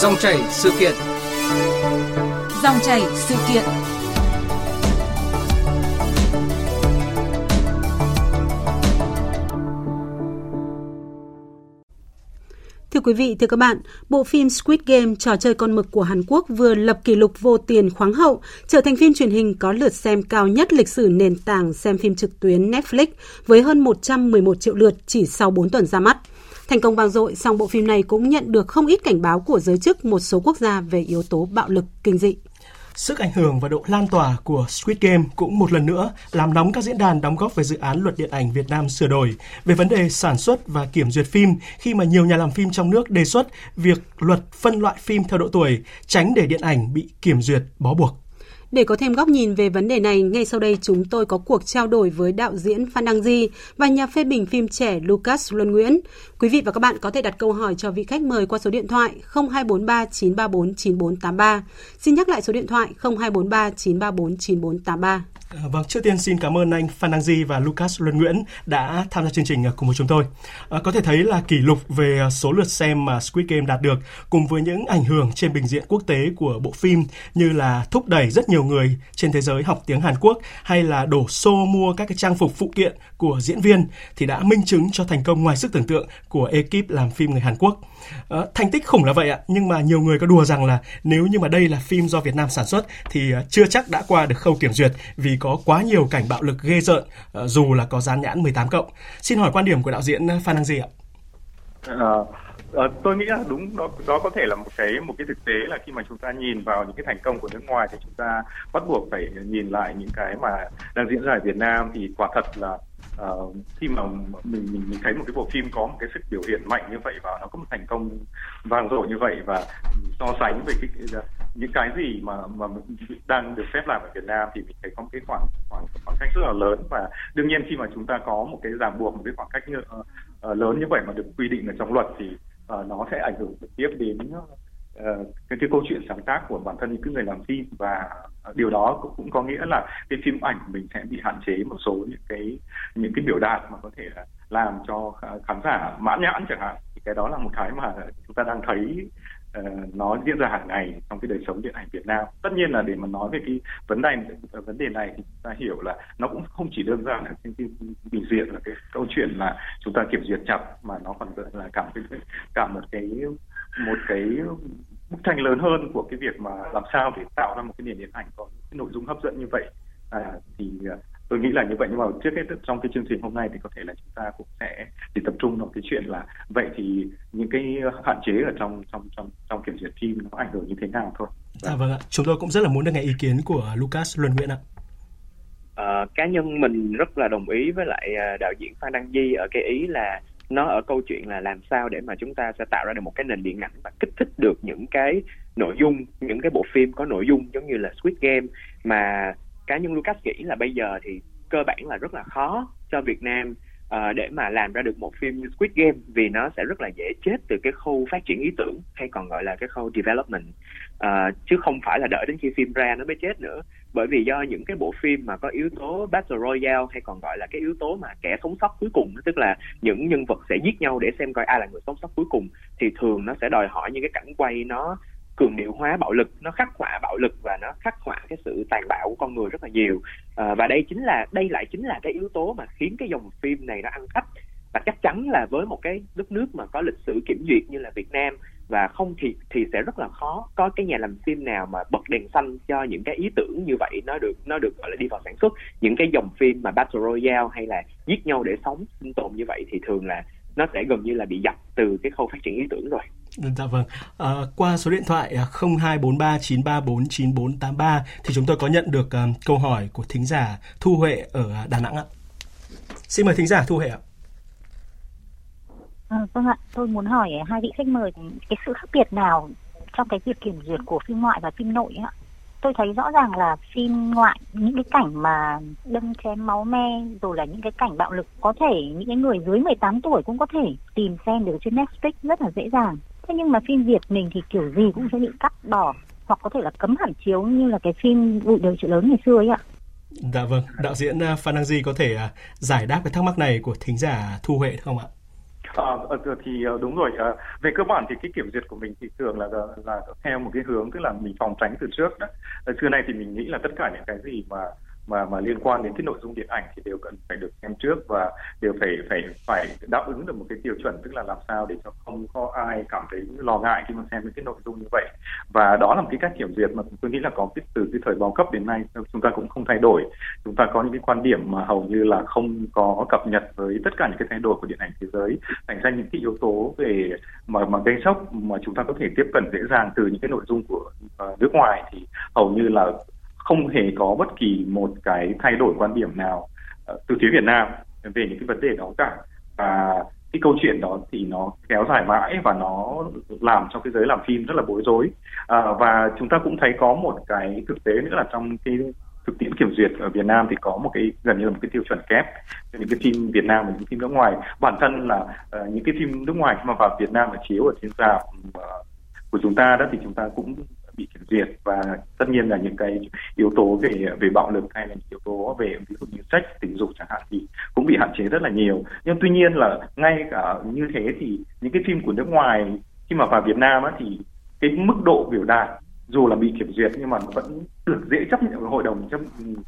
Dòng chảy sự kiện. Dòng chảy sự kiện. Thưa quý vị, thưa các bạn, bộ phim Squid Game trò chơi con mực của Hàn Quốc vừa lập kỷ lục vô tiền khoáng hậu, trở thành phim truyền hình có lượt xem cao nhất lịch sử nền tảng xem phim trực tuyến Netflix với hơn 111 triệu lượt chỉ sau 4 tuần ra mắt. Thành công vang dội, song bộ phim này cũng nhận được không ít cảnh báo của giới chức một số quốc gia về yếu tố bạo lực kinh dị. Sức ảnh hưởng và độ lan tỏa của Squid Game cũng một lần nữa làm nóng các diễn đàn đóng góp về dự án luật điện ảnh Việt Nam sửa đổi về vấn đề sản xuất và kiểm duyệt phim khi mà nhiều nhà làm phim trong nước đề xuất việc luật phân loại phim theo độ tuổi, tránh để điện ảnh bị kiểm duyệt bó buộc. Để có thêm góc nhìn về vấn đề này, ngay sau đây chúng tôi có cuộc trao đổi với đạo diễn Phan Đăng Di và nhà phê bình phim trẻ Lucas Luân Nguyễn. Quý vị và các bạn có thể đặt câu hỏi cho vị khách mời qua số điện thoại 0243 934 9483. Xin nhắc lại số điện thoại 0243 934 9483. Ờ, vâng, trước tiên xin cảm ơn anh Phan Đăng Di và Lucas Luân Nguyễn đã tham gia chương trình ờ, cùng với chúng tôi. À, có thể thấy là kỷ lục về số lượt xem mà Squid Game đạt được cùng với những ảnh hưởng trên bình diện quốc tế của bộ phim như là thúc đẩy rất nhiều người trên thế giới học tiếng Hàn Quốc hay là đổ xô mua các cái trang phục phụ kiện của diễn viên thì đã minh chứng cho thành công ngoài sức tưởng tượng của ekip làm phim người Hàn Quốc. À, thành tích khủng là vậy ạ, nhưng mà nhiều người có đùa rằng là nếu như mà đây là phim do Việt Nam sản xuất thì ờ, chưa chắc đã qua được khâu kiểm duyệt vì có quá nhiều cảnh bạo lực ghê rợn ờ, dù là có dán nhãn 18 cộng. Xin hỏi quan điểm của đạo diễn Phan Đăng Di ạ. À, à, tôi nghĩ là đúng đó đó có thể là một cái một cái thực tế là khi mà chúng ta nhìn vào những cái thành công của nước ngoài thì chúng ta bắt buộc phải nhìn lại những cái mà đang diễn ra ở Việt Nam thì quả thật là uh, khi mà mình, mình mình thấy một cái bộ phim có một cái sức biểu hiện mạnh như vậy và nó có một thành công vang dội như vậy và so sánh với cái, những cái gì mà mà đang được phép làm ở Việt Nam thì mình thấy có một cái khoảng khoảng khoảng cách rất là lớn. Và đương nhiên khi mà chúng ta có một cái ràng buộc một cái khoảng cách như, uh, lớn như vậy mà được quy định ở trong luật thì uh, nó sẽ ảnh hưởng trực tiếp đến uh, Ờ, cái cái câu chuyện sáng tác của bản thân những cái người làm phim và ờ, điều đó cũng, cũng có nghĩa là cái phim ảnh của mình sẽ bị hạn chế một số những cái những cái biểu đạt mà có thể là làm cho khán giả mãn nhãn chẳng hạn thì cái đó là một cái mà chúng ta đang thấy uh, nó diễn ra hàng ngày trong cái đời sống điện ảnh Việt Nam. Tất nhiên là để mà nói về cái vấn đề vấn đề này thì chúng ta hiểu là nó cũng không chỉ đơn giản là trên cái bình diện là cái câu chuyện là chúng ta kiểm duyệt chặt mà nó còn là cả một cái cả một cái một cái bức tranh lớn hơn của cái việc mà làm sao để tạo ra một cái nền điện ảnh có cái nội dung hấp dẫn như vậy à, thì à, tôi nghĩ là như vậy nhưng mà trước hết trong cái chương trình hôm nay thì có thể là chúng ta cũng sẽ chỉ tập trung vào cái chuyện là vậy thì những cái hạn chế ở trong trong trong trong kiểm duyệt phim nó ảnh hưởng như thế nào thôi. À, vâng ạ, chúng tôi cũng rất là muốn được nghe ý kiến của Lucas Luân Nguyễn ạ. À, cá nhân mình rất là đồng ý với lại à, đạo diễn Phan Đăng Di ở cái ý là nó ở câu chuyện là làm sao để mà chúng ta sẽ tạo ra được một cái nền điện ảnh và kích thích được những cái nội dung, những cái bộ phim có nội dung giống như là Squid Game. Mà cá nhân Lucas nghĩ là bây giờ thì cơ bản là rất là khó cho Việt Nam uh, để mà làm ra được một phim như Squid Game vì nó sẽ rất là dễ chết từ cái khâu phát triển ý tưởng hay còn gọi là cái khâu development. Uh, chứ không phải là đợi đến khi phim ra nó mới chết nữa. Bởi vì do những cái bộ phim mà có yếu tố battle royale hay còn gọi là cái yếu tố mà kẻ sống sót cuối cùng tức là những nhân vật sẽ giết nhau để xem coi ai là người sống sót cuối cùng thì thường nó sẽ đòi hỏi những cái cảnh quay nó cường điệu hóa bạo lực nó khắc họa bạo lực và nó khắc họa cái sự tàn bạo của con người rất là nhiều. À, và đây chính là đây lại chính là cái yếu tố mà khiến cái dòng phim này nó ăn khách. Và chắc chắn là với một cái đất nước mà có lịch sử kiểm duyệt như là Việt Nam và không thì thì sẽ rất là khó có cái nhà làm phim nào mà bật đèn xanh cho những cái ý tưởng như vậy nó được nó được gọi là đi vào sản xuất. Những cái dòng phim mà battle royale hay là giết nhau để sống sinh tồn như vậy thì thường là nó sẽ gần như là bị dập từ cái khâu phát triển ý tưởng rồi. Dạ vâng. À, qua số điện thoại 0243 934 9483 thì chúng tôi có nhận được um, câu hỏi của thính giả Thu Huệ ở Đà Nẵng ạ. Xin mời thính giả Thu Huệ ạ. À, vâng ạ, tôi muốn hỏi hai vị khách mời cái sự khác biệt nào trong cái việc kiểm duyệt của phim ngoại và phim nội ạ? Tôi thấy rõ ràng là phim ngoại những cái cảnh mà đâm chém máu me rồi là những cái cảnh bạo lực có thể những cái người dưới 18 tuổi cũng có thể tìm xem được trên Netflix rất là dễ dàng thế nhưng mà phim Việt mình thì kiểu gì cũng sẽ bị cắt bỏ hoặc có thể là cấm hẳn chiếu như là cái phim bụi đời chợ lớn ngày xưa ấy ạ Dạ vâng, đạo diễn à, Phan Đăng Di có thể à, giải đáp cái thắc mắc này của thính giả Thu Huệ không ạ? À, thì đúng rồi. À, về cơ bản thì cái kiểm duyệt của mình thì thường là là theo một cái hướng tức là mình phòng tránh từ trước đó. Xưa nay thì mình nghĩ là tất cả những cái gì mà mà mà liên quan đến cái nội dung điện ảnh thì đều cần phải được xem trước và đều phải phải phải đáp ứng được một cái tiêu chuẩn tức là làm sao để cho không có ai cảm thấy lo ngại khi mà xem những cái nội dung như vậy. Và đó là một cái cách kiểm duyệt mà tôi nghĩ là có cái từ cái thời bao cấp đến nay chúng ta cũng không thay đổi. Chúng ta có những cái quan điểm mà hầu như là không có cập nhật với tất cả những cái thay đổi của điện ảnh thế giới thành ra những cái yếu tố về mà mà gây sốc mà chúng ta có thể tiếp cận dễ dàng từ những cái nội dung của uh, nước ngoài thì hầu như là không hề có bất kỳ một cái thay đổi quan điểm nào ờ, từ phía Việt Nam về những cái vấn đề đó cả. Và cái câu chuyện đó thì nó kéo dài mãi và nó làm cho cái giới làm phim rất là bối rối. À, và chúng ta cũng thấy có một cái thực tế nữa là trong cái thực tiễn kiểm duyệt ở Việt Nam thì có một cái gần như là một cái tiêu chuẩn kép cho những cái phim Việt Nam và những phim nước ngoài. Bản thân là uh, những cái phim nước ngoài khi mà vào Việt Nam và chiếu ở trên rạp uh, của chúng ta đó thì chúng ta cũng bị kiểm duyệt. Và tất nhiên là những cái yếu tố về về bạo lực hay là những yếu tố về ví dụ như sách tình dục chẳng hạn thì cũng bị hạn chế rất là nhiều. Nhưng tuy nhiên là ngay cả như thế thì những cái phim của nước ngoài khi mà vào Việt Nam á, thì cái mức độ biểu đạt dù là bị kiểm duyệt nhưng mà nó vẫn được dễ chấp nhận hội đồng chấp,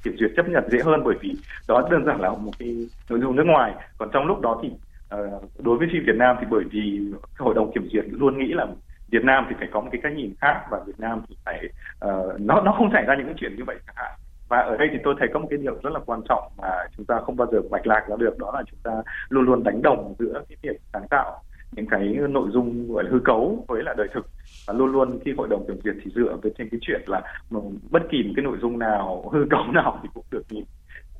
kiểm duyệt chấp nhận dễ hơn bởi vì đó đơn giản là một cái nội dung nước ngoài. Còn trong lúc đó thì ờ, đối với phim Việt Nam thì bởi vì hội đồng kiểm duyệt luôn nghĩ là Việt Nam thì phải có một cái cách nhìn khác và Việt Nam thì phải uh, nó nó không xảy ra những cái chuyện như vậy chẳng hạn. Và ở đây thì tôi thấy có một cái điều rất là quan trọng mà chúng ta không bao giờ bạch lạc ra được đó là chúng ta luôn luôn đánh đồng giữa cái việc sáng tạo những cái nội dung gọi là hư cấu với là đời thực. Và luôn luôn khi hội đồng kiểm duyệt thì dựa với trên cái chuyện là bất kỳ một cái nội dung nào hư cấu nào thì cũng được nhìn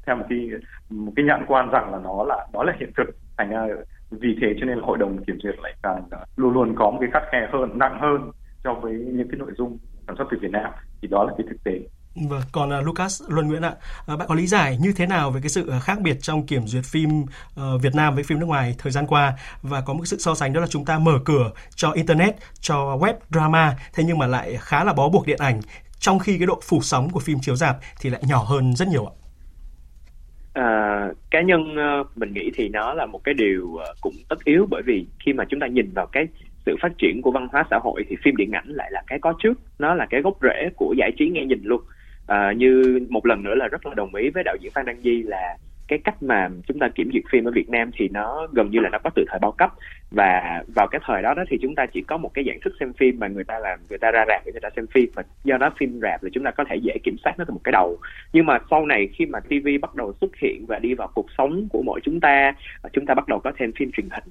theo một cái một cái nhãn quan rằng là nó là đó là hiện thực. Thành ra vì thế cho nên là hội đồng kiểm duyệt lại càng à, luôn luôn có một cái khắt khe hơn nặng hơn so với những cái nội dung sản xuất từ Việt Nam. Thì đó là cái thực tế. Vâng, còn uh, Lucas Luân Nguyễn ạ, uh, bạn có lý giải như thế nào về cái sự khác biệt trong kiểm duyệt phim uh, Việt Nam với phim nước ngoài thời gian qua? Và có một sự so sánh đó là chúng ta mở cửa cho internet, cho web drama, thế nhưng mà lại khá là bó buộc điện ảnh, trong khi cái độ phủ sóng của phim chiếu rạp thì lại nhỏ hơn rất nhiều ạ. À, cá nhân ờ, mình nghĩ thì nó là một cái điều ờ, cũng tất yếu bởi vì khi mà chúng ta nhìn vào cái sự phát triển của văn hóa xã hội thì phim điện ảnh lại là cái có trước nó là cái gốc rễ của giải trí nghe nhìn luôn. À, như một lần nữa là rất là đồng ý với đạo diễn Phan Đăng Di là cái cách mà chúng ta kiểm duyệt phim ở Việt Nam thì nó gần như là nó có từ thời bao cấp. Và vào cái thời đó đó thì chúng ta chỉ có một cái dạng thức xem phim mà người ta làm người ta ra rạp để người ta xem phim. Và do đó phim rạp là chúng ta có thể dễ kiểm soát nó từ một cái đầu. Nhưng mà sau này khi mà TV bắt đầu xuất hiện và đi vào cuộc sống của mỗi chúng ta ờ, chúng ta bắt đầu có thêm phim truyền hình.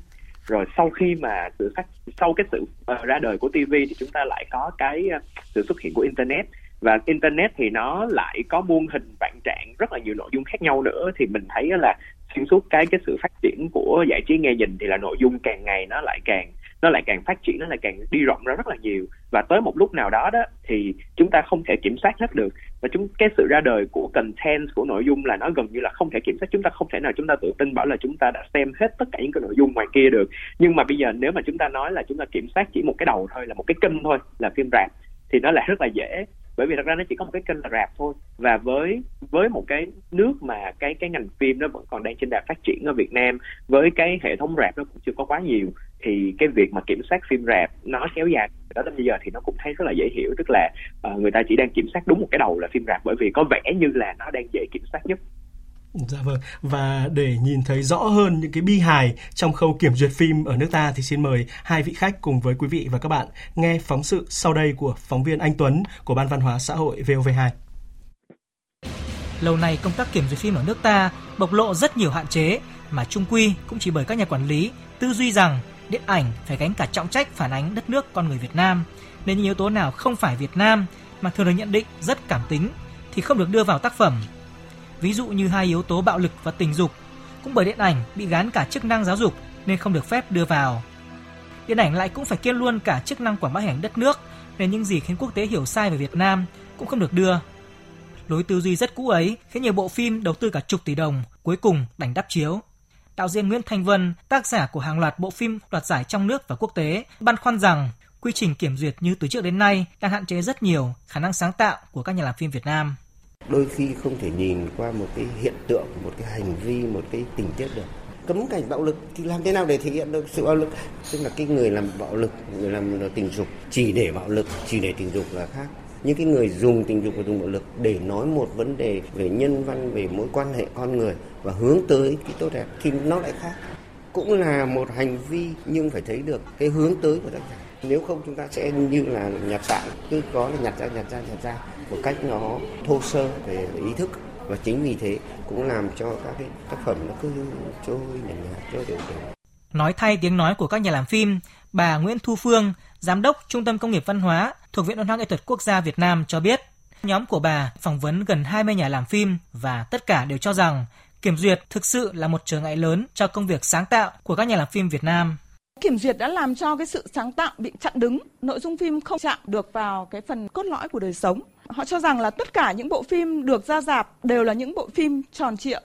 Rồi sau khi mà sự phát sau cái sự uh, ra đời của TV thì chúng ta lại có cái uh, sự xuất hiện của internet và internet thì nó lại có muôn hình vạn trạng, rất là nhiều nội dung khác nhau nữa. Thì mình thấy là xuyên suốt cái cái sự phát triển của giải trí nghe nhìn thì là nội dung càng ngày nó lại càng, nó lại càng phát triển, nó lại càng đi rộng ra rất là nhiều. Và tới một lúc nào đó đó thì chúng ta không thể kiểm soát hết được. Và chúng, cái sự ra đời của content, của nội dung là nó gần như là không thể kiểm soát. Chúng ta không thể nào chúng ta tự tin bảo là chúng ta đã xem hết tất cả những cái nội dung ngoài kia được. Nhưng mà bây giờ nếu mà chúng ta nói là chúng ta kiểm soát chỉ một cái đầu thôi, là một cái kênh thôi, là phim rạp, thì nó lại rất là dễ bởi vì thật ra nó chỉ có một cái kênh là rạp thôi. Và với với một cái nước mà cái cái ngành phim nó vẫn còn đang trên đà phát triển ở Việt Nam với cái hệ thống rạp nó cũng chưa có quá nhiều thì cái việc mà kiểm soát phim rạp nó kéo dài. Đó đến bây giờ thì nó cũng thấy rất là dễ hiểu. Tức là uh, người ta chỉ đang kiểm soát đúng một cái đầu là phim rạp bởi vì có vẻ như là nó đang dễ kiểm soát nhất. Dạ vâng. Và để nhìn thấy rõ hơn những cái bi hài trong khâu kiểm duyệt phim ở nước ta thì xin mời hai vị khách cùng với quý vị và các bạn nghe phóng sự sau đây của phóng viên Anh Tuấn của Ban Văn hóa Xã hội VOV2. Lâu nay công tác kiểm duyệt phim ở nước ta bộc lộ rất nhiều hạn chế mà trung quy cũng chỉ bởi các nhà quản lý tư duy rằng điện ảnh phải gánh cả trọng trách phản ánh đất nước con người Việt Nam nên những yếu tố nào không phải Việt Nam mà thường được nhận định rất cảm tính thì không được đưa vào tác phẩm ví dụ như hai yếu tố bạo lực và tình dục, cũng bởi điện ảnh bị gán cả chức năng giáo dục nên không được phép đưa vào. Điện ảnh lại cũng phải kiên luôn cả chức năng quảng bá hình ảnh đất nước nên những gì khiến quốc tế hiểu sai về Việt Nam cũng không được đưa. Lối tư duy rất cũ ấy khiến nhiều bộ phim đầu tư cả chục tỷ đồng cuối cùng đành đắp chiếu. Đạo diễn Nguyễn Thanh Vân, tác giả của hàng loạt bộ phim đoạt giải trong nước và quốc tế, băn khoăn rằng quy trình kiểm duyệt như từ trước đến nay đang hạn chế rất nhiều khả năng sáng tạo của các nhà làm phim Việt Nam đôi khi không thể nhìn qua một cái hiện tượng, một cái hành vi, một cái tình tiết được. Cấm cảnh bạo lực thì làm thế nào để thể hiện được sự bạo lực? Tức là cái người làm bạo lực, người làm tình dục, chỉ để bạo lực, chỉ để tình dục là khác. Những cái người dùng tình dục và dùng bạo lực để nói một vấn đề về nhân văn, về mối quan hệ con người và hướng tới cái tốt đẹp thì nó lại khác. Cũng là một hành vi nhưng phải thấy được cái hướng tới của tác giả. Nếu không, chúng ta sẽ như là nhặt tạng. Cứ có là nhặt ra nhặt ra nhặt ra một cách nó thô sơ về ý thức và chính vì thế cũng làm cho các cái tác phẩm nó cứ trôi nhạt nhạt trôi đều đều Nói thay tiếng nói của các nhà làm phim, bà Nguyễn Thu Phương, Giám đốc Trung tâm Công nghiệp Văn hóa thuộc Viện Văn hóa Nghệ thuật Quốc gia Việt Nam cho biết, nhóm của bà phỏng vấn gần 20 nhà làm phim và tất cả đều cho rằng kiểm duyệt thực sự là một trở ngại lớn cho công việc sáng tạo của các nhà làm phim Việt Nam. Kiểm duyệt đã làm cho cái sự sáng tạo bị chặn đứng, nội dung phim không chạm được vào cái phần cốt lõi của đời sống. Họ cho rằng là tất cả những bộ phim được ra dạp đều là những bộ phim tròn trịa.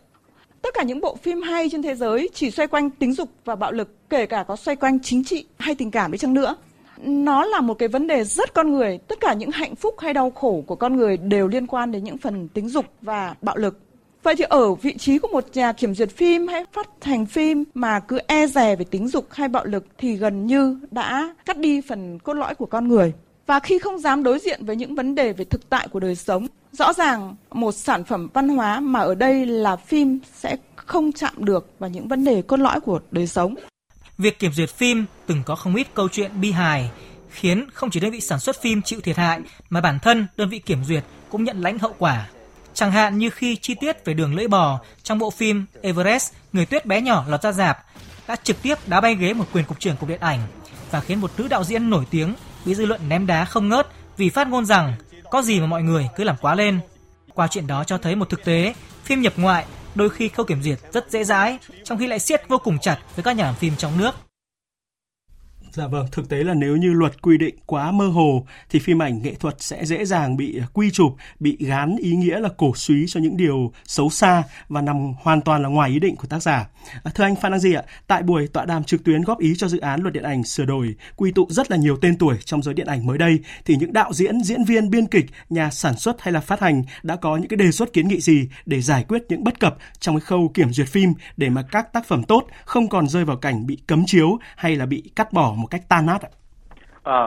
Tất cả những bộ phim hay trên thế giới chỉ xoay quanh tính dục và bạo lực, kể cả có xoay quanh chính trị hay tình cảm đi chăng nữa. Nó là một cái vấn đề rất con người, tất cả những hạnh phúc hay đau khổ của con người đều liên quan đến những phần tính dục và bạo lực. Vậy thì ở vị trí của một nhà kiểm duyệt phim hay phát hành phim mà cứ e dè về tính dục hay bạo lực thì gần như đã cắt đi phần cốt lõi của con người. Và khi không dám đối diện với những vấn đề về thực tại của đời sống, rõ ràng một sản phẩm văn hóa mà ở đây là phim sẽ không chạm được vào những vấn đề cốt lõi của đời sống. Việc kiểm duyệt phim từng có không ít câu chuyện bi hài, khiến không chỉ đơn vị sản xuất phim chịu thiệt hại mà bản thân đơn vị kiểm duyệt cũng nhận lãnh hậu quả. Chẳng hạn như khi chi tiết về đường lưỡi bò trong bộ phim Everest, người tuyết bé nhỏ lọt ra dạp đã trực tiếp đá bay ghế một quyền cục trưởng cục điện ảnh và khiến một nữ đạo diễn nổi tiếng bị dư luận ném đá không ngớt vì phát ngôn rằng có gì mà mọi người cứ làm quá lên. Qua chuyện đó cho thấy một thực tế, phim nhập ngoại đôi khi khâu kiểm duyệt rất dễ dãi, trong khi lại siết vô cùng chặt với các nhà làm phim trong nước. Dạ vâng, thực tế là nếu như luật quy định quá mơ hồ thì phim ảnh nghệ thuật sẽ dễ dàng bị à, quy chụp, bị gán ý nghĩa là cổ suý cho những điều xấu xa và nằm hoàn toàn là ngoài ý định của tác giả. À, thưa anh Phan Đăng Di ạ, tại buổi tọa đàm trực tuyến góp ý cho dự án luật điện ảnh sửa đổi quy tụ rất là nhiều tên tuổi trong giới điện ảnh mới đây thì những đạo diễn, diễn viên, biên kịch, nhà sản xuất hay là phát hành đã có những cái đề xuất kiến nghị gì để giải quyết những bất cập trong cái khâu kiểm duyệt phim để mà các tác phẩm tốt không còn rơi vào cảnh bị cấm chiếu hay là bị cắt bỏ một cách tan nát ạ? À,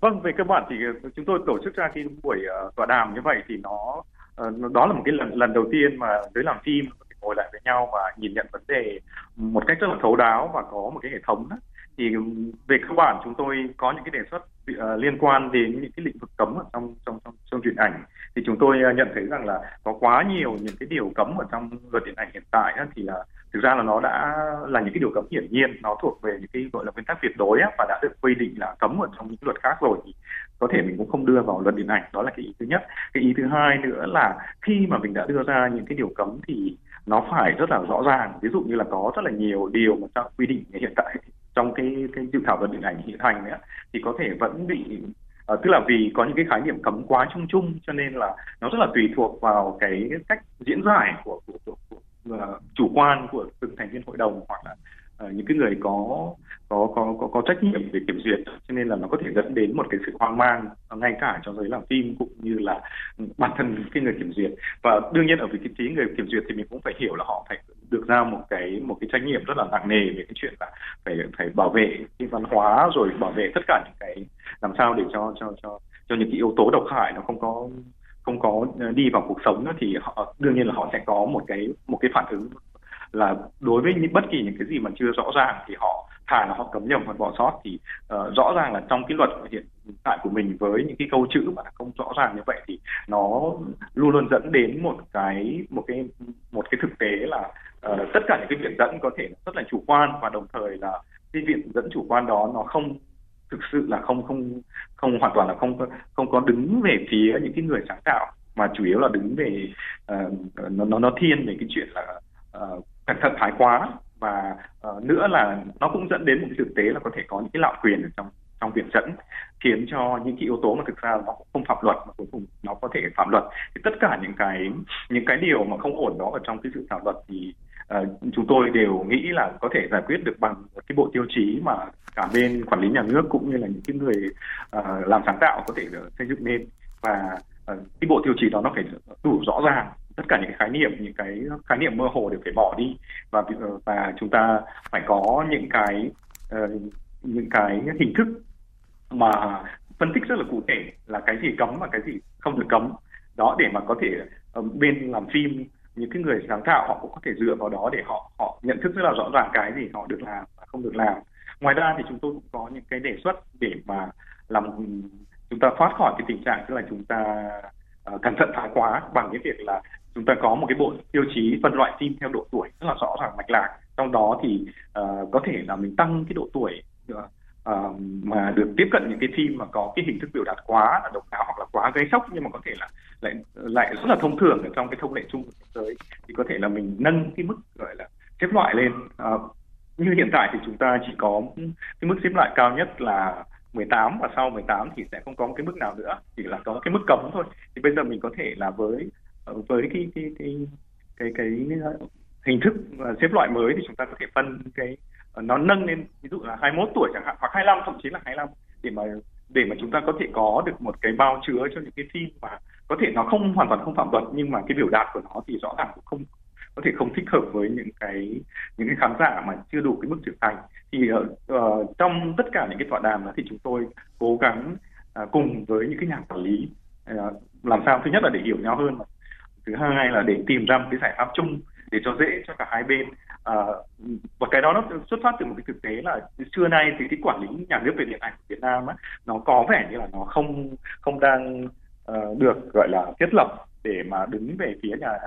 vâng, về cơ bản thì chúng tôi tổ chức ra cái buổi uh, tọa đàm như vậy thì nó uh, đó là một cái lần lần đầu tiên mà giới làm phim ngồi lại với nhau và nhìn nhận vấn đề một cách rất là thấu đáo và có một cái hệ thống đó. thì về cơ bản chúng tôi có những cái đề xuất uh, liên quan đến những cái lĩnh vực cấm ở trong trong trong trong truyện ảnh thì chúng tôi ờ, nhận thấy rằng là có quá nhiều những cái điều cấm ở trong luật điện ảnh hiện tại á, thì là thực ra là nó đã là những cái điều cấm hiển nhiên. Nó thuộc về những cái gọi là nguyên tắc tuyệt đối á, và đã được quy định là cấm ở trong những luật khác rồi thì có thể mình cũng không đưa vào luật điện ảnh. Đó là cái ý thứ nhất. Cái ý thứ hai nữa là khi mà mình đã đưa ra những cái điều cấm thì nó phải rất là rõ ràng. Ví dụ như là có rất là nhiều điều mà trong quy định hiện tại trong cái cái dự thảo luật điện ảnh hiện hành ấy, thì có thể vẫn bị à, tức là vì có những cái khái niệm cấm quá chung chung cho nên là nó rất là tùy thuộc vào cái cách diễn giải của, của, của, của uh, chủ quan của từng thành viên hội đồng hoặc là uh, những cái người có có có có có trách nhiệm về kiểm duyệt cho nên là nó có thể dẫn đến một cái sự hoang mang ngay cả cho giới làm phim cũng như là bản thân cái người kiểm duyệt. Và đương nhiên ở vị trí người kiểm duyệt thì mình cũng phải hiểu là họ phải được ra một cái một cái trách nhiệm rất là nặng nề về cái chuyện là phải phải bảo vệ cái văn hóa rồi bảo vệ tất cả những cái làm sao để cho cho cho cho những cái yếu tố độc hại nó không có không có đi vào cuộc sống nữa thì họ đương nhiên là họ sẽ có một cái một cái phản ứng là đối với những bất kỳ những cái gì mà chưa rõ ràng thì họ thà là họ cấm nhầm hoặc bỏ sót thì uh, rõ ràng là trong cái luật hiện tại của mình với những cái câu chữ mà không rõ ràng như vậy thì nó luôn luôn dẫn đến một cái một cái một cái thực tế là uh, tất cả những cái viện dẫn có thể rất là chủ quan và đồng thời là cái viện dẫn chủ quan đó nó không thực sự là không không không hoàn toàn là không không có đứng về phía những cái người sáng tạo mà chủ yếu là đứng về uh, nó nó nó thiên về cái chuyện là uh, cẩn thận thái quá và uh, nữa là nó cũng dẫn đến một cái thực tế là có thể có những cái lạm quyền ở trong trong việc dẫn khiến cho những cái yếu tố mà thực ra nó không phạm luật mà cuối cùng nó có thể phạm luật. Thì tất cả những cái những cái điều mà không ổn đó ở trong cái dự thảo luật thì uh, chúng tôi đều nghĩ là có thể giải quyết được bằng cái bộ tiêu chí mà cả bên quản lý nhà nước cũng như là những cái người uh, làm sáng tạo có thể xây dựng nên. Và uh, cái bộ tiêu chí đó nó phải đủ rõ ràng tất cả những cái khái niệm những cái khái niệm mơ hồ đều phải bỏ đi. Và ờ, và chúng ta phải có những cái uh, những cái hình thức mà phân tích rất là cụ thể là cái gì cấm và cái gì không được cấm. Đó để mà có thể uh, bên làm phim những cái người sáng tạo họ cũng có thể dựa vào đó để họ họ nhận thức rất là rõ ràng cái gì họ được làm và không được làm. Ngoài ra thì chúng tôi cũng có những cái đề xuất để mà làm chúng ta thoát khỏi cái tình trạng tức là chúng ta uh, cẩn thận thái quá bằng cái việc là chúng ta có một cái bộ tiêu chí phân loại sim theo độ tuổi rất là rõ ràng mạch lạc. Trong đó thì uh, có thể là mình tăng cái độ tuổi uh, mà được tiếp cận những cái sim mà có cái hình thức biểu đạt quá là độc đáo hoặc là quá gây sốc nhưng mà có thể là lại lại rất là thông thường ở trong cái thông lệ chung của thế giới thì có thể là mình nâng cái mức gọi là xếp loại lên. Uh, như hiện tại thì chúng ta chỉ có cái mức xếp loại cao nhất là 18 và sau 18 thì sẽ không có cái mức nào nữa chỉ là có cái mức cấm thôi. Thì bây giờ mình có thể là với Ờ, với cái cái cái cái, cái, cái hình thức xếp loại mới thì chúng ta có thể phân cái ờ, nó nâng lên ví dụ là 21 tuổi chẳng hạn hoặc 25 thậm chí là 25 để mà để mà chúng ta có thể có được một cái bao chứa cho những cái phim mà có thể nó không hoàn toàn không phạm luật nhưng mà cái biểu đạt của nó thì rõ ràng cũng không có thể không thích hợp với những cái những cái khán giả mà chưa đủ cái mức trưởng thành. Thì uh, trong tất cả những cái tọa đàm đó thì chúng tôi cố gắng uh, cùng với những cái nhà quản lý uh, làm sao thứ nhất là để hiểu nhau hơn thứ hai là để tìm ra một cái giải pháp chung để cho dễ cho cả hai bên. À, và cái đó nó xuất phát từ một cái thực tế là xưa nay thì cái quản lý nhà nước về điện ảnh của Việt Nam á, nó có vẻ như là nó không không đang uh, được gọi là thiết lập để mà đứng về phía nhà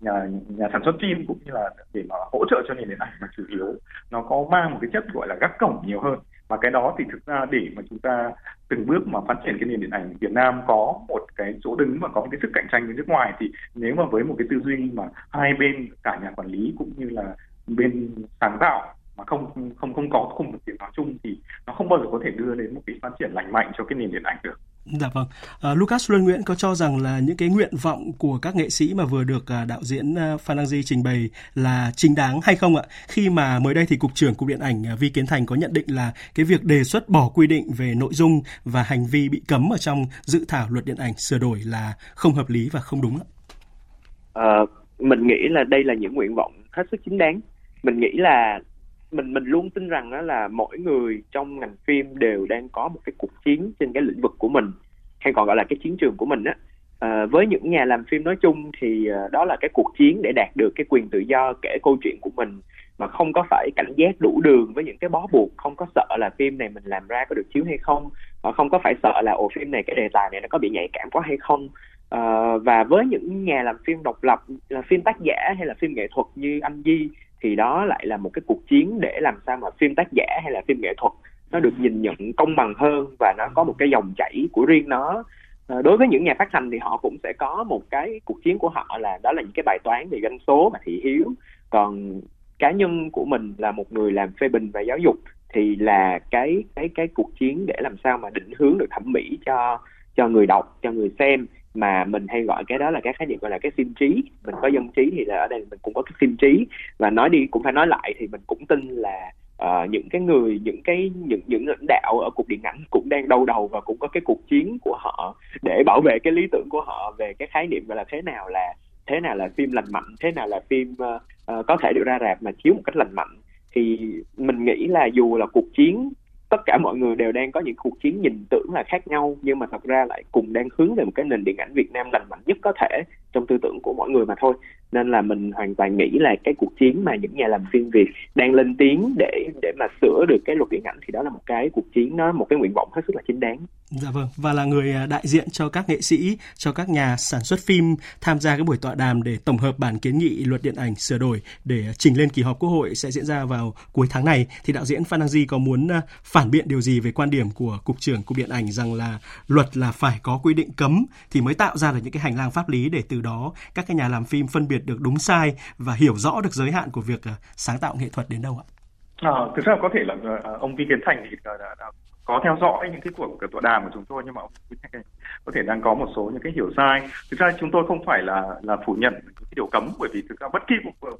nhà nhà sản xuất phim cũng như là để mà hỗ trợ cho nền điện ảnh mà chủ yếu. Nó có mang một cái chất gọi là gác cổng nhiều hơn và cái đó thì thực ra để mà chúng ta từng bước mà phát triển cái nền điện ảnh Việt Nam có một cái chỗ đứng và có một cái sức cạnh tranh với nước ngoài thì nếu mà với một cái tư duy mà hai bên, cả nhà quản lý cũng như là bên sáng tạo mà không không không có cùng một tiếng nói chung thì nó không bao giờ có thể đưa đến một cái phát triển lành mạnh cho cái nền điện ảnh được. Dạ vâng. À, Lucas Luân Nguyễn có cho rằng là những cái nguyện vọng của các nghệ sĩ mà vừa được à, đạo diễn à, Phan Đăng Di trình bày là chính đáng hay không ạ? Khi mà mới đây thì cục trưởng cục điện ảnh à, Vi Kiến Thành có nhận định là cái việc đề xuất bỏ quy định về nội dung và hành vi bị cấm ở trong dự thảo luật điện ảnh sửa đổi là không hợp lý và không đúng ạ. À, mình nghĩ là đây là những nguyện vọng hết sức chính đáng. Mình nghĩ là mình mình luôn tin rằng đó là mỗi người trong ngành phim đều đang có một cái cuộc chiến trên cái lĩnh vực của mình hay còn gọi là cái chiến trường của mình á. À, với những nhà làm phim nói chung thì ờ, đó là cái cuộc chiến để đạt được cái quyền tự do kể câu chuyện của mình mà không có phải cảnh giác đủ đường với những cái bó buộc không có sợ là phim này mình làm ra có được chiếu hay không và không có phải sợ là ồ phim này cái đề tài này nó có bị nhạy cảm quá hay không. À, và với những nhà làm phim độc lập là phim tác giả hay là phim nghệ thuật như anh Di thì đó lại là một cái cuộc chiến để làm sao mà phim tác giả hay là phim nghệ thuật nó được nhìn nhận công bằng hơn và nó có một cái dòng chảy của riêng nó. Ờ, đối với những nhà phát hành thì họ cũng sẽ có một cái cuộc chiến của họ là đó là những cái bài toán về doanh số và thị hiếu. Còn cá nhân của mình là một người làm phê bình và giáo dục thì là cái cái cái cuộc chiến để làm sao mà định hướng được thẩm mỹ cho cho người đọc, cho người xem mà mình hay gọi cái đó là cái khái niệm gọi là cái phim trí. Mình có dân trí thì là ở đây mình cũng có cái phim trí. Và nói đi cũng phải nói lại thì mình cũng tin là uh, những cái người những cái những những lãnh đạo ở cục điện ảnh cũng đang đau đầu và cũng có cái cuộc chiến của họ để bảo vệ cái lý tưởng của họ về cái khái niệm gọi là thế nào là thế nào là phim lành mạnh thế nào là phim uh, uh, có thể được ra rạp mà chiếu một cách lành mạnh. Thì mình nghĩ là dù là cuộc chiến tất cả mọi người đều đang có những cuộc chiến nhìn tưởng là khác nhau, nhưng mà thật ra lại cùng đang hướng về một cái nền điện ảnh Việt Nam lành mạnh nhất có thể trong tư tưởng của mọi người mà thôi nên là mình hoàn toàn nghĩ là cái cuộc chiến mà những nhà làm phim Việt đang lên tiếng để để mà sửa được cái luật điện ảnh thì đó là một cái cuộc chiến, nó một cái nguyện vọng hết sức là chính đáng. Dạ vâng và là người à, đại diện cho các nghệ sĩ, cho các nhà sản xuất phim tham gia cái buổi tọa đàm để tổng hợp bản kiến nghị luật điện ảnh sửa đổi để trình lên kỳ họp Quốc hội sẽ diễn ra vào cuối tháng này, thì đạo diễn Phan Đăng Di có muốn à, phản phản biện điều gì về quan điểm của cục trưởng cục điện ảnh rằng là luật là phải có quy định cấm thì mới tạo ra được những cái hành lang pháp lý để từ đó các cái nhà làm phim phân biệt được đúng sai và hiểu rõ được giới hạn của việc ờ, sáng tạo nghệ thuật đến đâu ạ? À, thực ra có thể là ờ, ông Vi Kiến Thành thì đã, đã, đã có theo dõi những cái cuộc tọa đàm của chúng tôi nhưng mà ông có thể đang có một số những cái hiểu sai. Thực ra chúng tôi không phải là là phủ nhận những cái điều cấm bởi vì thực ra bất kỳ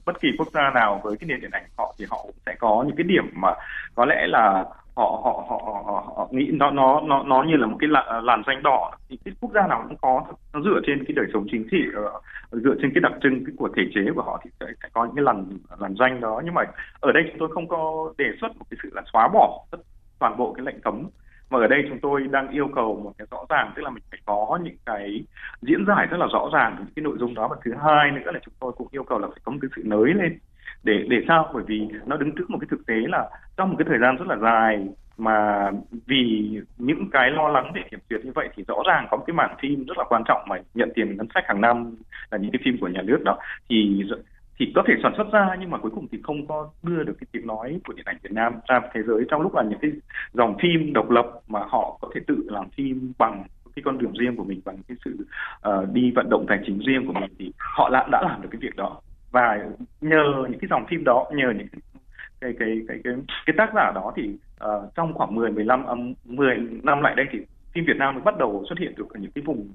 bất kỳ quốc gia nào với cái nền điện ảnh họ thì họ cũng sẽ có những cái điểm mà có lẽ là họ họ họ, họ, họ nghĩ nó nó nó nó như là một cái làn, làn danh đỏ. Thì cái quốc gia nào cũng có nó dựa trên cái đời sống chính trị ờ, dựa trên cái đặc trưng của thể chế của họ thì sẽ, sẽ có những cái làn làn danh đó. Nhưng mà ở đây chúng tôi không có đề xuất một cái sự là xóa bỏ tất toàn bộ cái lệnh cấm. Mà ở đây chúng tôi đang yêu cầu một cái rõ ràng tức là mình phải có những cái diễn giải rất là rõ ràng những cái nội dung đó. Và thứ hai nữa là chúng tôi cũng yêu cầu là phải có một cái sự nới lên để để sao? Bởi vì nó đứng trước một cái thực tế là trong một cái thời gian rất là dài mà vì những cái lo lắng để kiểm duyệt như vậy thì rõ ràng có một cái mảng phim rất là quan trọng mà nhận tiền ngân sách hàng năm là những cái phim của nhà nước đó. Thì thì có thể sản xuất ra nhưng mà cuối cùng thì không có đưa được cái tiếng nói của điện ảnh Việt Nam ra thế giới trong lúc là những cái dòng phim độc lập mà họ có thể tự làm phim bằng cái con đường riêng của mình bằng cái sự uh, đi vận động tài chính riêng của mình thì họ đã đã làm được cái việc đó và nhờ những cái dòng phim đó nhờ những cái cái cái cái cái, tác giả đó thì uh, trong khoảng 10 15 um, 10 năm lại đây thì phim Việt Nam mới bắt đầu xuất hiện được ở những cái vùng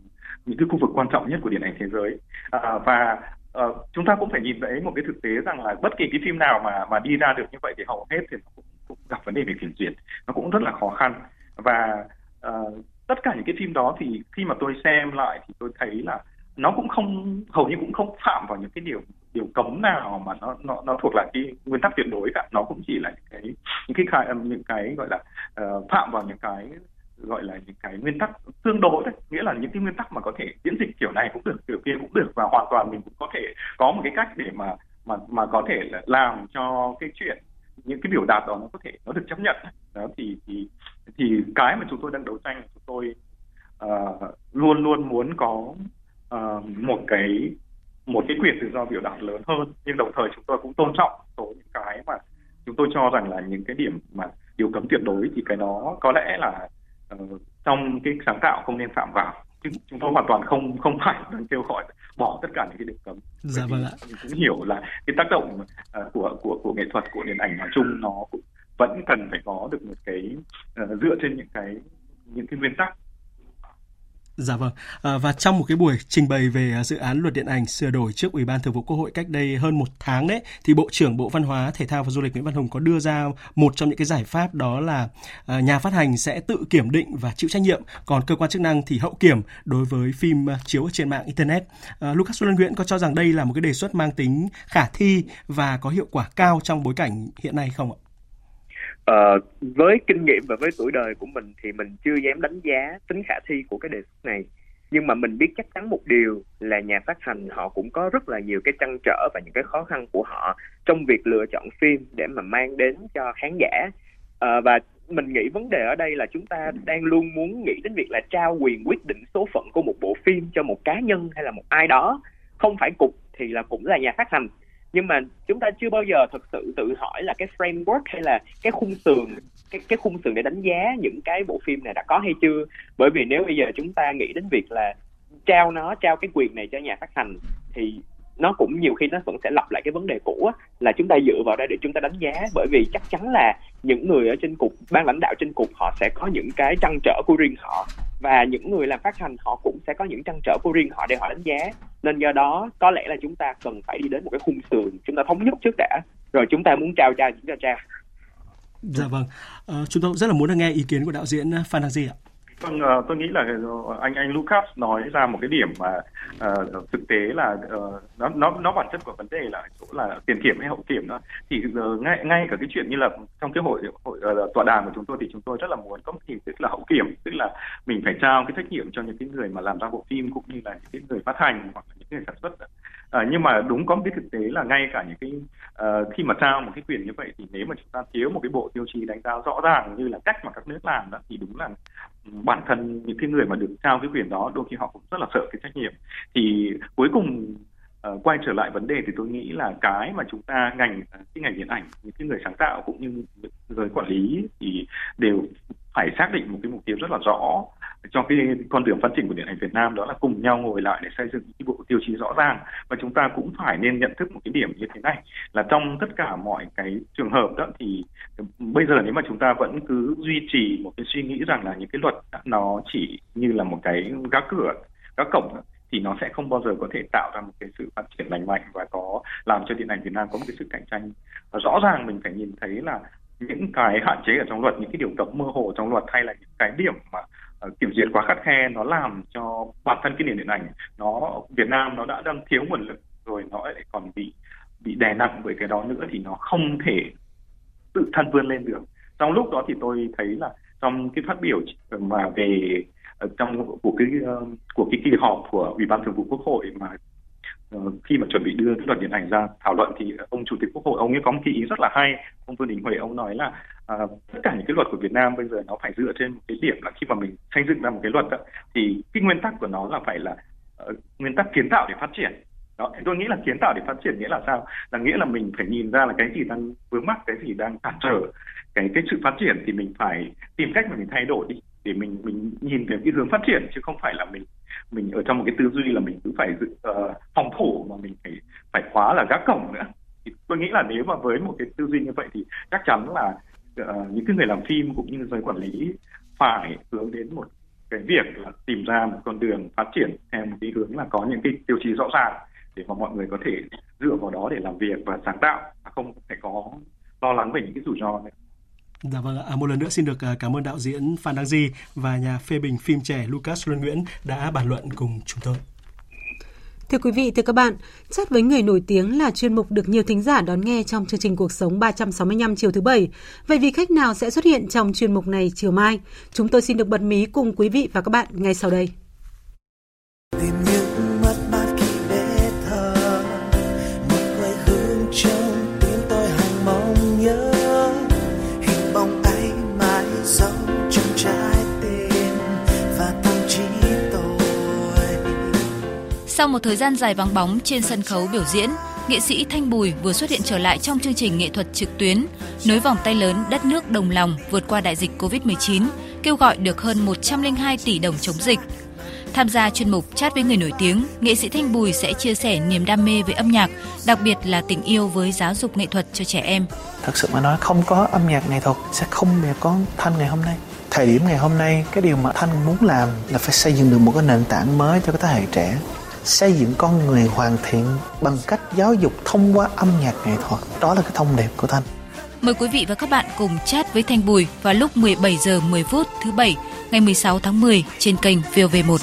những cái khu vực quan trọng nhất của điện ảnh thế giới. Uh, và uh, chúng ta cũng phải nhìn thấy một cái thực tế rằng là bất kỳ cái phim nào mà mà đi ra được như vậy thì hầu hết thì nó cũng, cũng gặp vấn đề về kiểm duyệt nó cũng rất là khó khăn. Và uh, tất cả những cái phim đó thì khi mà tôi xem lại thì tôi thấy là nó cũng không hầu như cũng không phạm vào những cái điều điều cấm nào mà nó nó nó thuộc là cái nguyên tắc tuyệt đối cả. Nó cũng chỉ là những cái những cái khai um, những cái gọi là uh, phạm vào những cái gọi là những cái nguyên tắc tương đối đấy. Nghĩa là những cái nguyên tắc mà có thể diễn dịch kiểu này cũng được kiểu kia cũng được và hoàn toàn mình cũng có thể có một cái cách để mà mà mà có thể là làm cho cái chuyện những cái biểu đạt đó nó có thể nó được chấp nhận. Đó thì thì thì cái mà chúng tôi đang đấu tranh chúng tôi uh, luôn luôn muốn có uh, một cái một cái quyền tự do biểu đạt lớn hơn. Nhưng đồng thời chúng tôi cũng tôn trọng số những cái mà chúng tôi cho rằng là những cái điểm mà điều cấm tuyệt đối thì cái đó có lẽ là uh, trong cái sáng tạo không nên phạm vào. Chứ chúng tôi hoàn toàn không không phải đang kêu gọi bỏ tất cả những cái điều cấm. Dạ vâng ạ. mình cũng hiểu là cái tác động uh, của của của nghệ thuật của điện ảnh nói chung nó cũng vẫn cần phải có được một cái uh, dựa trên những cái những cái nguyên tắc Dạ vâng. À, và trong một cái buổi trình bày về à, dự án luật điện ảnh sửa đổi trước Ủy ban Thường vụ Quốc hội cách đây hơn một tháng đấy, thì Bộ trưởng Bộ Văn hóa, Thể thao và Du lịch Nguyễn Văn Hùng có đưa ra một trong những cái giải pháp đó là à, nhà phát hành sẽ tự kiểm định và chịu trách nhiệm, còn cơ quan chức năng thì hậu kiểm đối với phim à, chiếu trên mạng internet. À, Lucas Xuân Nguyễn có cho rằng đây là một cái đề xuất mang tính khả thi và có hiệu quả cao trong bối cảnh hiện nay không ạ? Uh, với kinh nghiệm và với tuổi đời của mình thì mình chưa dám đánh giá tính khả thi của cái đề xuất này. Nhưng mà mình biết chắc chắn một điều là nhà phát hành họ cũng có rất là nhiều cái trăn trở và những cái khó khăn của họ trong việc lựa chọn phim để mà mang đến cho khán giả. Uh, và mình nghĩ vấn đề ở đây là chúng ta đang luôn muốn nghĩ đến việc là trao quyền quyết định số phận của một bộ phim cho một cá nhân hay là một ai đó. Không phải cục thì là cũng là nhà phát hành nhưng mà chúng ta chưa bao giờ thực sự tự hỏi là cái framework hay là cái khung sườn cái cái khung sườn để đánh giá những cái bộ phim này đã có hay chưa? Bởi vì nếu bây giờ chúng ta nghĩ đến việc là trao nó, trao cái quyền này cho nhà phát hành, thì nó cũng nhiều khi nó vẫn sẽ lặp lại cái vấn đề cũ á, là chúng ta dựa vào đây để chúng ta đánh giá. Bởi vì chắc chắn là những người ở trên cục ban lãnh đạo trên cục họ sẽ có những cái trăn trở của riêng họ. Và những người làm phát hành họ cũng sẽ có những trăn trở của riêng họ để họ đánh giá. Nên do đó có lẽ là chúng ta cần phải đi đến một cái khung sườn chúng ta thống nhất trước đã. Rồi chúng ta muốn trao cho dạ vâng. ờ, chúng ta trao dạ vâng. À, chúng tôi rất là muốn nghe ý kiến của đạo diễn Phan Đăng Di ạ. Vâng, uh, tôi nghĩ là ờ, anh anh Lucas nói ra một cái điểm mà uh, thực tế là uh, nó nó nó bản chất của vấn đề là chỗ là tiền kiểm hay hậu kiểm đó thì uh, ngay ngay cả cái chuyện như là trong cái hội hội uh, tọa đàm của chúng tôi thì chúng tôi rất là muốn có một hình thức là hậu kiểm tức là mình phải trao cái trách nhiệm cho những cái người mà làm ra bộ phim cũng như là những cái người phát hành hoặc là cái sản xuất. À, nhưng mà đúng có một cái thực tế là ngay cả những cái uh, khi mà trao một cái quyền như vậy thì nếu mà chúng ta thiếu một cái bộ tiêu chí đánh giá rõ ràng như là cách mà các nước làm đó thì đúng là ừ, bản thân những cái người mà được trao cái quyền đó đôi khi họ cũng rất là sợ cái trách nhiệm. Thì cuối cùng uh, quay trở lại vấn đề thì tôi nghĩ là cái mà chúng ta ngành cái ngành điện ảnh những cái người sáng tạo cũng như giới quản lý thì đều phải xác định một cái mục tiêu rất là rõ cho cái con đường phát triển của điện ảnh Việt Nam đó là cùng nhau ngồi lại để xây dựng cái bộ tiêu chí rõ ràng. Và chúng ta cũng phải nên nhận thức một cái điểm như thế này, là trong tất cả mọi cái trường hợp đó thì bây giờ nếu mà chúng ta vẫn cứ duy trì một cái suy nghĩ rằng là những cái luật nó chỉ như là một cái gác cửa, gác cổng thì nó sẽ không bao giờ có thể tạo ra một cái sự phát triển lành mạnh và có làm cho điện ảnh Việt Nam có một cái sự cạnh tranh. Và rõ ràng mình phải nhìn thấy là những cái hạn chế ở trong luật, những cái điều cấm mơ hồ trong luật hay là những cái điểm mà Ờ, kiểm duyệt quá khắt khe nó làm cho bản thân cái nền điện ảnh, nó, Việt Nam nó đã đang thiếu nguồn lực rồi nó lại còn bị bị đè nặng bởi cái đó nữa thì nó không thể tự thân vươn lên được. Trong lúc đó thì tôi thấy là trong cái phát biểu mà về ờ, trong của cái ờ, của cái kỳ họp của ủy ban thường vụ quốc hội mà khi mà chuẩn bị đưa cái luật điện ảnh ra thảo luận thì ông chủ tịch quốc hội, ông ấy có một cái ý rất là hay, ông vương đình huệ, ông nói là à, tất cả những cái luật của việt nam bây giờ nó phải dựa trên một cái điểm là khi mà mình xây dựng ra một cái luật đó, thì cái nguyên tắc của nó là phải là uh, nguyên tắc kiến tạo để phát triển. Đó thì tôi nghĩ là kiến tạo để phát triển nghĩa là sao? Là nghĩa là mình phải nhìn ra là cái gì đang vướng mắc cái gì đang cản trở cái cái sự phát triển thì mình phải tìm cách mà mình thay đổi đi để mình mình nhìn về cái hướng phát triển chứ không phải là mình mình ở trong một cái tư duy là mình cứ phải uh, phòng thủ mà mình phải phải khóa là gác cổng nữa. Thì tôi nghĩ là nếu mà với một cái tư duy như vậy thì chắc chắn là uh, những cái người làm phim cũng như giới quản lý phải hướng đến một cái việc là tìm ra một con đường phát triển theo một cái hướng là có những cái tiêu chí rõ ràng để mà mọi người có thể dựa vào đó để làm việc và sáng tạo và không phải có lo lắng về những cái rủi ro này. Dạ vâng, ạ. À, một lần nữa xin được à, cảm ơn đạo diễn Phan Đăng Di và nhà phê bình phim trẻ Lucas Luân Nguyễn đã bàn luận cùng chúng tôi. Thưa quý vị, thưa các bạn, chat với người nổi tiếng là chuyên mục được nhiều thính giả đón nghe trong chương trình Cuộc sống 365 chiều thứ bảy. Vậy vì khách nào sẽ xuất hiện trong chuyên mục này chiều mai? Chúng tôi xin được bật mí cùng quý vị và các bạn ngay sau đây. Sau một thời gian dài vắng bóng trên sân khấu biểu diễn, nghệ sĩ Thanh Bùi vừa xuất hiện trở lại trong chương trình nghệ thuật trực tuyến, nối vòng tay lớn đất nước đồng lòng vượt qua đại dịch Covid-19, kêu gọi được hơn 102 tỷ đồng chống dịch. Tham gia chuyên mục chat với người nổi tiếng, nghệ sĩ Thanh Bùi sẽ chia sẻ niềm đam mê với âm nhạc, đặc biệt là tình yêu với giáo dục nghệ thuật cho trẻ em. Thật sự mà nói không có âm nhạc nghệ thuật sẽ không hề có Thanh ngày hôm nay. Thời điểm ngày hôm nay, cái điều mà Thanh muốn làm là phải xây dựng được một cái nền tảng mới cho các thế hệ trẻ xây dựng con người hoàn thiện bằng cách giáo dục thông qua âm nhạc nghệ thuật. Đó là cái thông điệp của Thanh. Mời quý vị và các bạn cùng chat với Thanh Bùi vào lúc 17 giờ 10 phút thứ bảy, ngày 16 tháng 10 trên kênh VOV1.